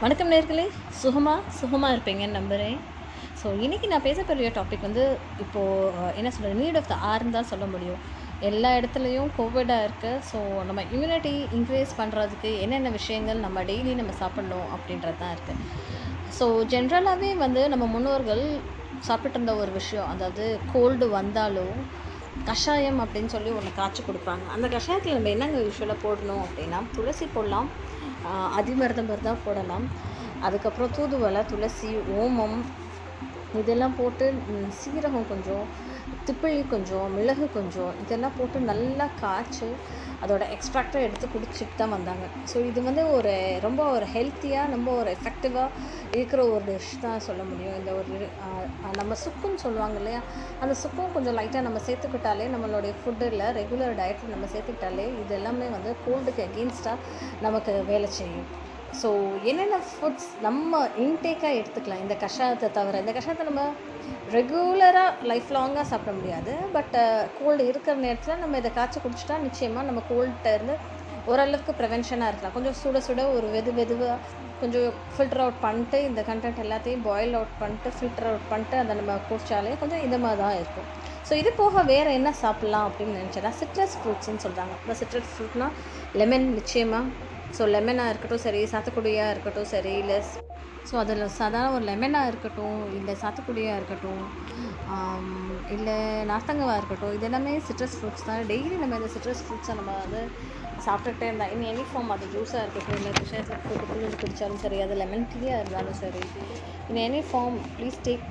வணக்கம் நேர்களே. சுகமாக சுகமாக இருப்பீங்கன்னு நம்புகிறேன் ஸோ இன்றைக்கி நான் பேச பெரிய டாபிக் வந்து இப்போது என்ன சொல்கிறது நீட் ஆஃப் த ஆர்ன்னு தான் சொல்ல முடியும். எல்லா இடத்துலையும் கோவிடாக இருக்குது ஸோ நம்ம இம்யூனிட்டி இன்க்ரீஸ் பண்ணுறதுக்கு என்னென்ன விஷயங்கள் நம்ம டெய்லி நம்ம சாப்பிட்ணும் அப்படின்றது தான் இருக்குது ஸோ ஜென்ரலாகவே வந்து நம்ம முன்னோர்கள் சாப்பிட்டு இருந்த ஒரு விஷயம் அதாவது கோல்டு வந்தாலும் கஷாயம் அப்படின்னு சொல்லி ஒன்று காய்ச்சி கொடுப்பாங்க. அந்த கஷாயத்தில் நம்ம என்னங்க யூஸ்வலாக போடணும் அப்படின்னா துளசி போடலாம். அதிமருதம் தான் போடலாம். அதுக்கப்புறம் தூதுவளை துளசி ஓமம் இதெல்லாம் போட்டு சீரகம் கொஞ்சம் திப்பிலி கொஞ்சம் மிளகு கொஞ்சம் இதெல்லாம் போட்டு நல்லா காய்ச்சி அதோட எக்ஸ்ட்ராக்டை எடுத்து குடிச்சிட்டு தான் வந்தாங்க. ஸோ இது வந்து ஒரு ரொம்ப ஒரு ஹெல்த்தியாக ரொம்ப ஒரு எஃபெக்டிவாக இருக்கிற ஒரு டிஷ் தான் சொல்ல முடியும். இந்த ஒரு நம்ம சுக்குன்னு சொல்லுவாங்க இல்லையா? அந்த சுக்கும் கொஞ்சம் லைட்டாக நம்ம சேர்த்துக்கிட்டாலே நம்மளுடைய ஃபுட்டில் ரெகுலர் டயட்டில் நம்ம சேர்த்துக்கிட்டாலே இது எல்லாமே வந்து கோல்டுக்கு அகெயின்ஸ்டாக நமக்கு வேலை செய்யும். ஸோ என்னென்ன ஃபுட்ஸ் நம்ம இன்டேக்காக எடுத்துக்கலாம்? இந்த கஷாயத்தை தவிர இந்த கஷாயத்தை நம்ம ரெகுலராக லைஃப் லாங்காக சாப்பிட முடியாது. பட் கோல்டு இருக்கிற நேரத்தில் நம்ம இதை காய்ச்சி குடிச்சிட்டா நிச்சயமாக நம்ம கோல்ட்ட இருந்து ஓரளவுக்கு ப்ரிவென்ஷனாக இருக்கலாம். கொஞ்சம் சுட சுட ஒரு வெது வெதுவாக கொஞ்சம் ஃபில்டர் அவுட் பண்ணிட்டு இந்த கண்டென்ட் எல்லாத்தையும் பாயில் அவுட் பண்ணிட்டு ஃபில்டர் அவுட் பண்ணிட்டு அதை நம்ம குடித்தாலே கொஞ்சம் இந்த மாதிரி தான் இருக்கும். ஸோ இது போக வேறு என்ன சாப்பிட்லாம் அப்படின்னு நினச்சேன்னா சிட்ரஸ் ஃப்ரூட்ஸ்னு சொல்கிறாங்க இந்த சிட்ரஸ் ஃப்ரூட்னால் லெமன் நிச்சயமாக ஸோ லெமனாக இருக்கட்டும் சரி சாத்துக்குடியாக இருக்கட்டும் சரி இல்லை ஸோ அதில் சாதாரண ஒரு லெமனாக இருக்கட்டும் இல்லை சாத்துக்குடியாக இருக்கட்டும் இல்லை நார்த்தங்கவாக இருக்கட்டும் இது எல்லாமே சிட்ரஸ் ஃப்ரூட்ஸ் தான். டெய்லி நம்ம இந்த சிட்ரஸ் ஃப்ரூட்ஸை நம்ம வந்து சாப்பிட்டுக்கிட்டே இருந்தால் இனி எனி ஃபார்ம் அது ஜூஸாக இருக்கட்டும் இல்லை விஷயத்தில் போட்டு குளிர் குடித்தாலும் சரி அது லெமன் டீயாக இருந்தாலும் சரி in any form please take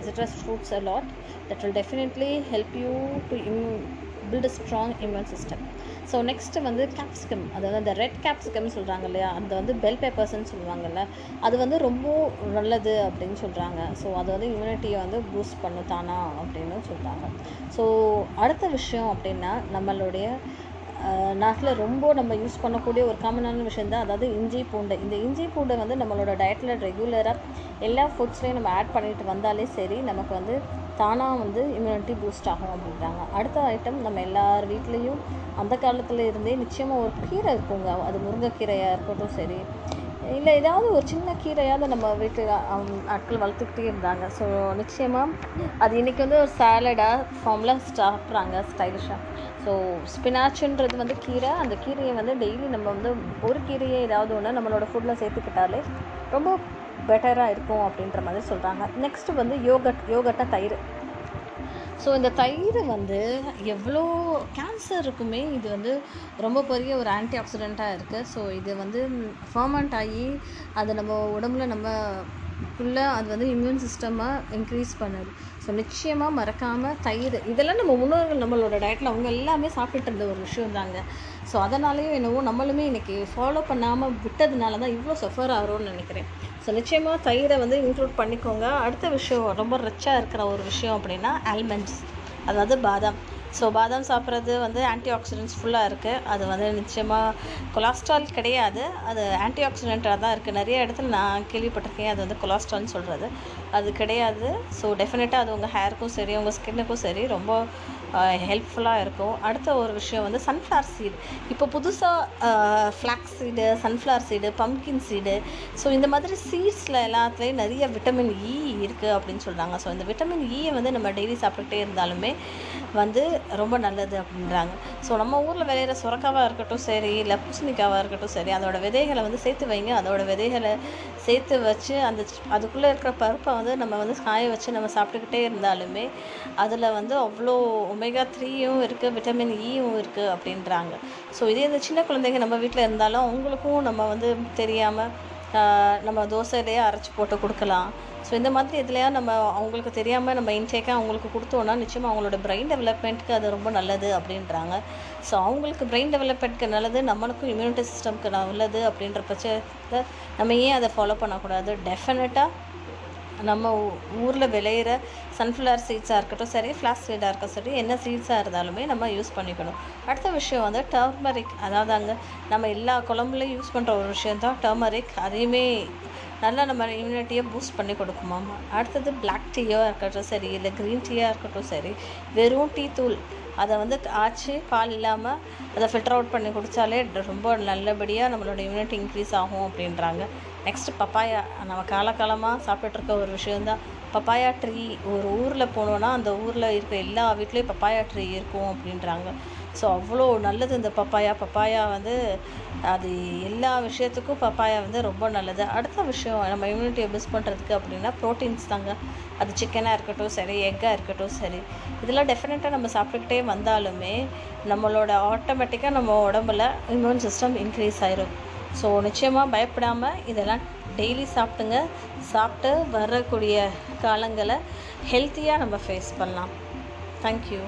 citrus fruits a lot. That will definitely help you to im- build a strong immune system so next வந்து கேப்சிகம் அதாவது அந்த ரெட் கேப்சிகம்னு சொல்கிறாங்க இல்லையா? அந்த வந்து பெல் பேப்பர்ஸ்ன்னு சொல்லுவாங்கல்ல. அது வந்து ரொம்ப நல்லது அப்படின்னு சொல்கிறாங்க ஸோ அது வந்து இம்யூனிட்டியை வந்து பூஸ்ட் பண்ணு தானா அப்படின்னு சொல்கிறாங்க ஸோ அடுத்த விஷயம் அப்படின்னா நம்மளுடைய நாட்டில் ரொம்ப நம்ம யூஸ் பண்ணக்கூடிய ஒரு காமனான விஷயம் தான் அதாவது இஞ்சி பூண்டை. இந்த இஞ்சி பூண்டை வந்து நம்மளோட டயட்டில் ரெகுலராக எல்லா ஃபுட்ஸ்லேயும் நம்ம ஆட் பண்ணிட்டு வந்தாலே சரி நமக்கு வந்து தானாக வந்து இம்யூனிட்டி பூஸ்ட் ஆகும் அப்படின்றாங்க. அடுத்த ஐட்டம் நம்ம எல்லார் வீட்லேயும் அந்த காலத்தில் இருந்தே நிச்சயமாக ஒரு கீரை இருக்குங்க. அது முருங்கைக்கீரையாக இருக்கட்டும் சரி இல்லை ஏதாவது ஒரு சின்ன கீரையாவது நம்ம வீட்டில் ஆட்கள் வளர்த்துக்கிட்டே இருந்தாங்க. ஸோ நிச்சயமாக அது இன்றைக்கி வந்து ஒரு சாலடாக ஃபார்மில் சாப்பிட்றாங்க ஸ்டைலிஷாக ஸோ ஸ்பினாச்சுன்றது வந்து கீரை. அந்த கீரையை வந்து டெய்லி நம்ம வந்து ஒரு கீரையை ஏதாவது ஒன்று நம்மளோட ஃபுட்டில் சேர்த்துக்கிட்டாலே ரொம்ப பெட்டராக இருக்கும் அப்படின்ற மாதிரி சொல்கிறாங்க நெக்ஸ்ட்டு வந்து யோகட் யோகட்டா தயிர். ஸோ இந்த தயிர் வந்து எவ்வளோ கேன்சருக்குமே இது வந்து ரொம்ப பெரிய ஒரு ஆன்டி ஆக்சிடெண்ட்டாக இருக்குது ஸோ இது வந்து ஃபர்மெண்ட் ஆகி அது நம்ம உடம்புல நம்ம குள்ளே அது வந்து இம்யூன் சிஸ்டமாக இன்க்ரீஸ் பண்ணுது. ஸோ நிச்சயமாக மறக்காமல் தயிர் இதெல்லாம் நம்ம முன்னோர்கள் நம்மளோட டயட்டில் அவங்க எல்லாமே சாப்பிட்டுட்டு இருந்த ஒரு விஷயம் தாங்க ஸோ அதனாலேயும் என்னவோ நம்மளுமே இன்றைக்கி ஃபாலோ பண்ணாமல் விட்டதுனால தான் இவ்வளோ சஃபர் ஆகிறோன்னு நினைக்கிறேன். ஸோ நிச்சயமாக தயிரை வந்து இன்க்ளூட் பண்ணிக்கோங்க. அடுத்த விஷயம் ரொம்ப ரிச்சாக இருக்கிற ஒரு விஷயம் அப்படின்னா ஆல்மண்ட்ஸ் அதாவது பாதாம். ஸோ பாதாம் சாப்பிட்றது வந்து ஆன்டி ஆக்சிடென்ட்ஸ் ஃபுல்லாக இருக்குது அது வந்து நிச்சயமாக கொலஸ்ட்ரால் கிடையாது. அது ஆன்டி ஆக்சிடென்ட்டாக தான் இருக்குது நிறைய இடத்துல நான் கேள்விப்பட்டிருக்கேன். அது வந்து கொலஸ்ட்ரால்னு சொல்கிறது அது கிடையாது. ஸோ டெஃபினட்டாக அது உங்கள் ஹேருக்கும் சரி உங்கள் ஸ்கின்னுக்கும் சரி ரொம்ப ஹெல்ப்ஃபுல்லாக இருக்கும். அடுத்த ஒரு விஷயம் வந்து சன்ஃப்ளவர் சீடு இப்போ புதுசாக flax seed sunflower seed pumpkin seed so இந்த மாதிரி சீட்ஸில் எல்லாத்துலேயும் நிறைய விட்டமின் இ e இருக்குது அப்படின்னு சொல்கிறாங்க ஸோ இந்த விட்டமின் இயை வந்து நம்ம டெய்லி சாப்பிட்டுட்டே இருந்தாலுமே வந்து ரொம்ப நல்லது அப்படின்றாங்க. ஸோ நம்ம ஊரில் விளையிற சுரக்காவாக இருக்கட்டும் சரி இல்லை பூசணிக்காவாக இருக்கட்டும் சரி அதோட விதைகளை வந்து சேர்த்து வைங்க. அதோட விதைகளை சேர்த்து வச்சு அந்த அதுக்குள்ளே இருக்கிற பருப்பை வந்து நம்ம வந்து காய வச்சு நம்ம சாப்பிட்டுக்கிட்டே இருந்தாலுமே அதில் வந்து அவ்வளோ ஒமேகா த்ரீயும் இருக்குது விட்டமின் ஈயும் e இருக்குது அப்படின்றாங்க. ஸோ இதே இந்த சின்ன குழந்தைங்க நம்ம வீட்டில் இருந்தாலும் அவங்களுக்கும் நம்ம வந்து தெரியாமல் நம்ம தோசையிலேயே அரைச்சி போட்டு கொடுக்கலாம். ஸோ இந்த மாதிரி இதுலையா நம்ம அவங்களுக்கு தெரியாமல் நம்ம இன்டேக்காக அவங்களுக்கு கொடுத்தோன்னா நிச்சயமாக அவங்களோட பிரெயின் டெவலப்மெண்ட்டுக்கு அது ரொம்ப நல்லது அப்படின்றாங்க. ஸோ அவங்களுக்கு பிரெயின் டெவலப்மெண்ட்க்கு நல்லது நம்மளுக்கும் இம்யூனிட்டி சிஸ்டம்க்கு நல்லது அப்படின்ற பட்சத்தில் நம்ம ஏன் அதை ஃபாலோ பண்ணக்கூடாது? டெஃபினட்டாக நம்ம ஊரில் விளையிற சன்ஃப்ளவர் சீட்ஸாக இருக்கட்டும் சரி ஃப்ளாக் சீடாக இருக்கட்டும் சரி என்ன சீட்ஸாக இருந்தாலுமே நம்ம யூஸ் பண்ணிக்கணும். அடுத்த விஷயம் வந்து டர்மரிக் அதாவது அங்கே நம்ம எல்லா குழம்புலையும் யூஸ் பண்ணுற ஒரு விஷயம் தான் டர்மரிக் அதையுமே நல்லா நம்ம இம்யூனிட்டியை பூஸ்ட் பண்ணி கொடுக்குமாமா அடுத்தது பிளாக் டீயாக இருக்கட்டும் சரி இல்லை க்ரீன் டீயாக இருக்கட்டும் சரி வெறும் டீ தூள். அதை வந்து ஆச்சு பால் இல்லாமல் அதை ஃபில்டர் அவுட் பண்ணி குடித்தாலே ரொம்ப நல்லபடியாக நம்மளோட இம்யூனிட்டி இன்க்ரீஸ் ஆகும் அப்படின்றாங்க. நெக்ஸ்ட்டு பப்பாயா நம்ம காலகாலமாக சாப்பிட்டுட்ருக்க ஒரு விஷயந்தான் பப்பாயா ட்ரீ ஒரு ஊரில் போனோன்னா அந்த ஊரில் இருக்க எல்லா வீட்லேயும் பப்பாயா ட்ரீ இருக்கும் அப்படின்றாங்க. ஸோ அவ்வளோ நல்லது. இந்த பப்பாயா பப்பாயா வந்து அது எல்லா விஷயத்துக்கும் பப்பாயா வந்து ரொம்ப நல்லது. அடுத்த விஷயம் நம்ம இம்யூனிட்டியை பூஸ்ட் பண்ணுறதுக்கு அப்படின்னா ப்ரோட்டீன்ஸ் தாங்க. அது சிக்கனாக இருக்கட்டும் சரி எக்காக இருக்கட்டும் சரி. இதெல்லாம் டெஃபினட்டாக நம்ம சாப்பிட்டுக்கிட்டே வந்தாலுமே நம்மளோட ஆட்டோமேட்டிக்காக நம்ம உடம்புல இம்யூன் சிஸ்டம் இன்க்ரீஸ் ஆயிரும். ஸோ நிச்சயமாக பயப்படாமல் இதெல்லாம் டெய்லி சாப்பிட்டுங்க சாப்பிட்டு வரக்கூடிய காலங்களை ஹெல்த்தியாக நம்ம ஃபேஸ் பண்ணலாம். தேங்க்யூ